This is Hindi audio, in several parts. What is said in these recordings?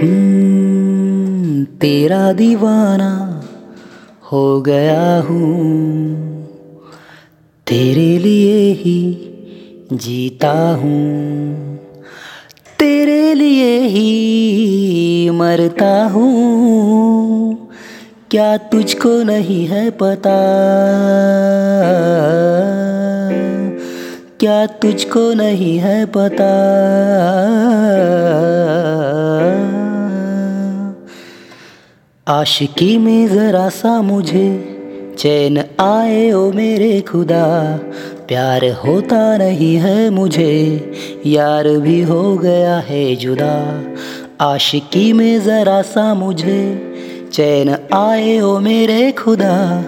हम्म, तेरा दीवाना हो गया हूँ। तेरे लिए ही जीता हूँ। तेरे लिए ही मरता हूँ। क्या तुझको नहीं है पता? क्या तुझको नहीं है पता? आशिकी में ज़रा सा मुझे चैन आए, ओ मेरे खुदा। प्यार होता नहीं है मुझे, यार भी हो गया है जुदा। आशिकी में ज़रा सा मुझे चैन आए, ओ मेरे खुदा।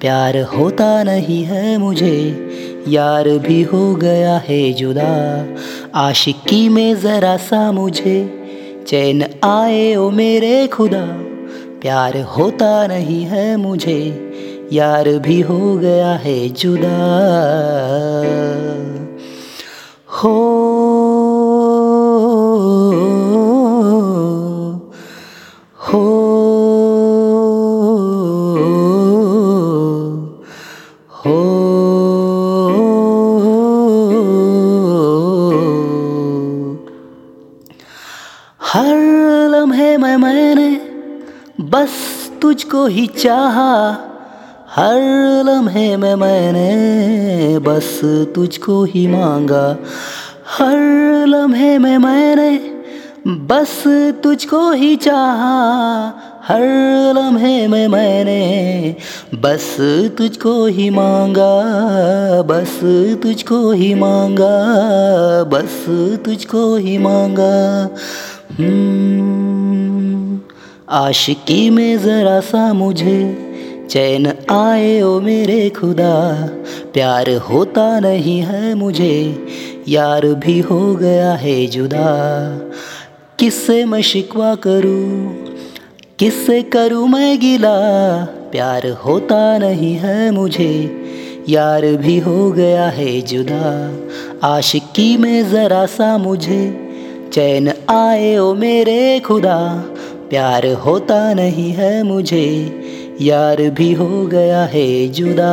प्यार होता नहीं है मुझे, यार भी हो गया है जुदा। आशिकी में ज़रा सा मुझे चैन आए, ओ मेरे खुदा। प्यार होता नहीं है मुझे, यार भी हो गया है जुदा। हो हो हो। हर लम्हे में मैंने बस तुझको ही चाहा। हर लम्हे में मैंने बस तुझको ही मांगा। हर लम्हे में मैंने बस तुझको ही चाहा। हर लम्हे में मैंने बस तुझको ही मांगा। बस तुझको ही मांगा। बस तुझको ही मांगा। हम्म, आशिकी में ज़रा सा मुझे चैन आए ओ मेरे खुदा। प्यार होता नहीं है मुझे, यार भी हो गया है जुदा। किससे मैं शिकवा करूँ, किससे करूँ मैं गिला? प्यार होता नहीं है मुझे, यार भी हो गया है जुदा। आशिकी में ज़रा सा मुझे चैन आए ओ मेरे खुदा। प्यार होता नहीं है मुझे यार भी हो गया है जुदा।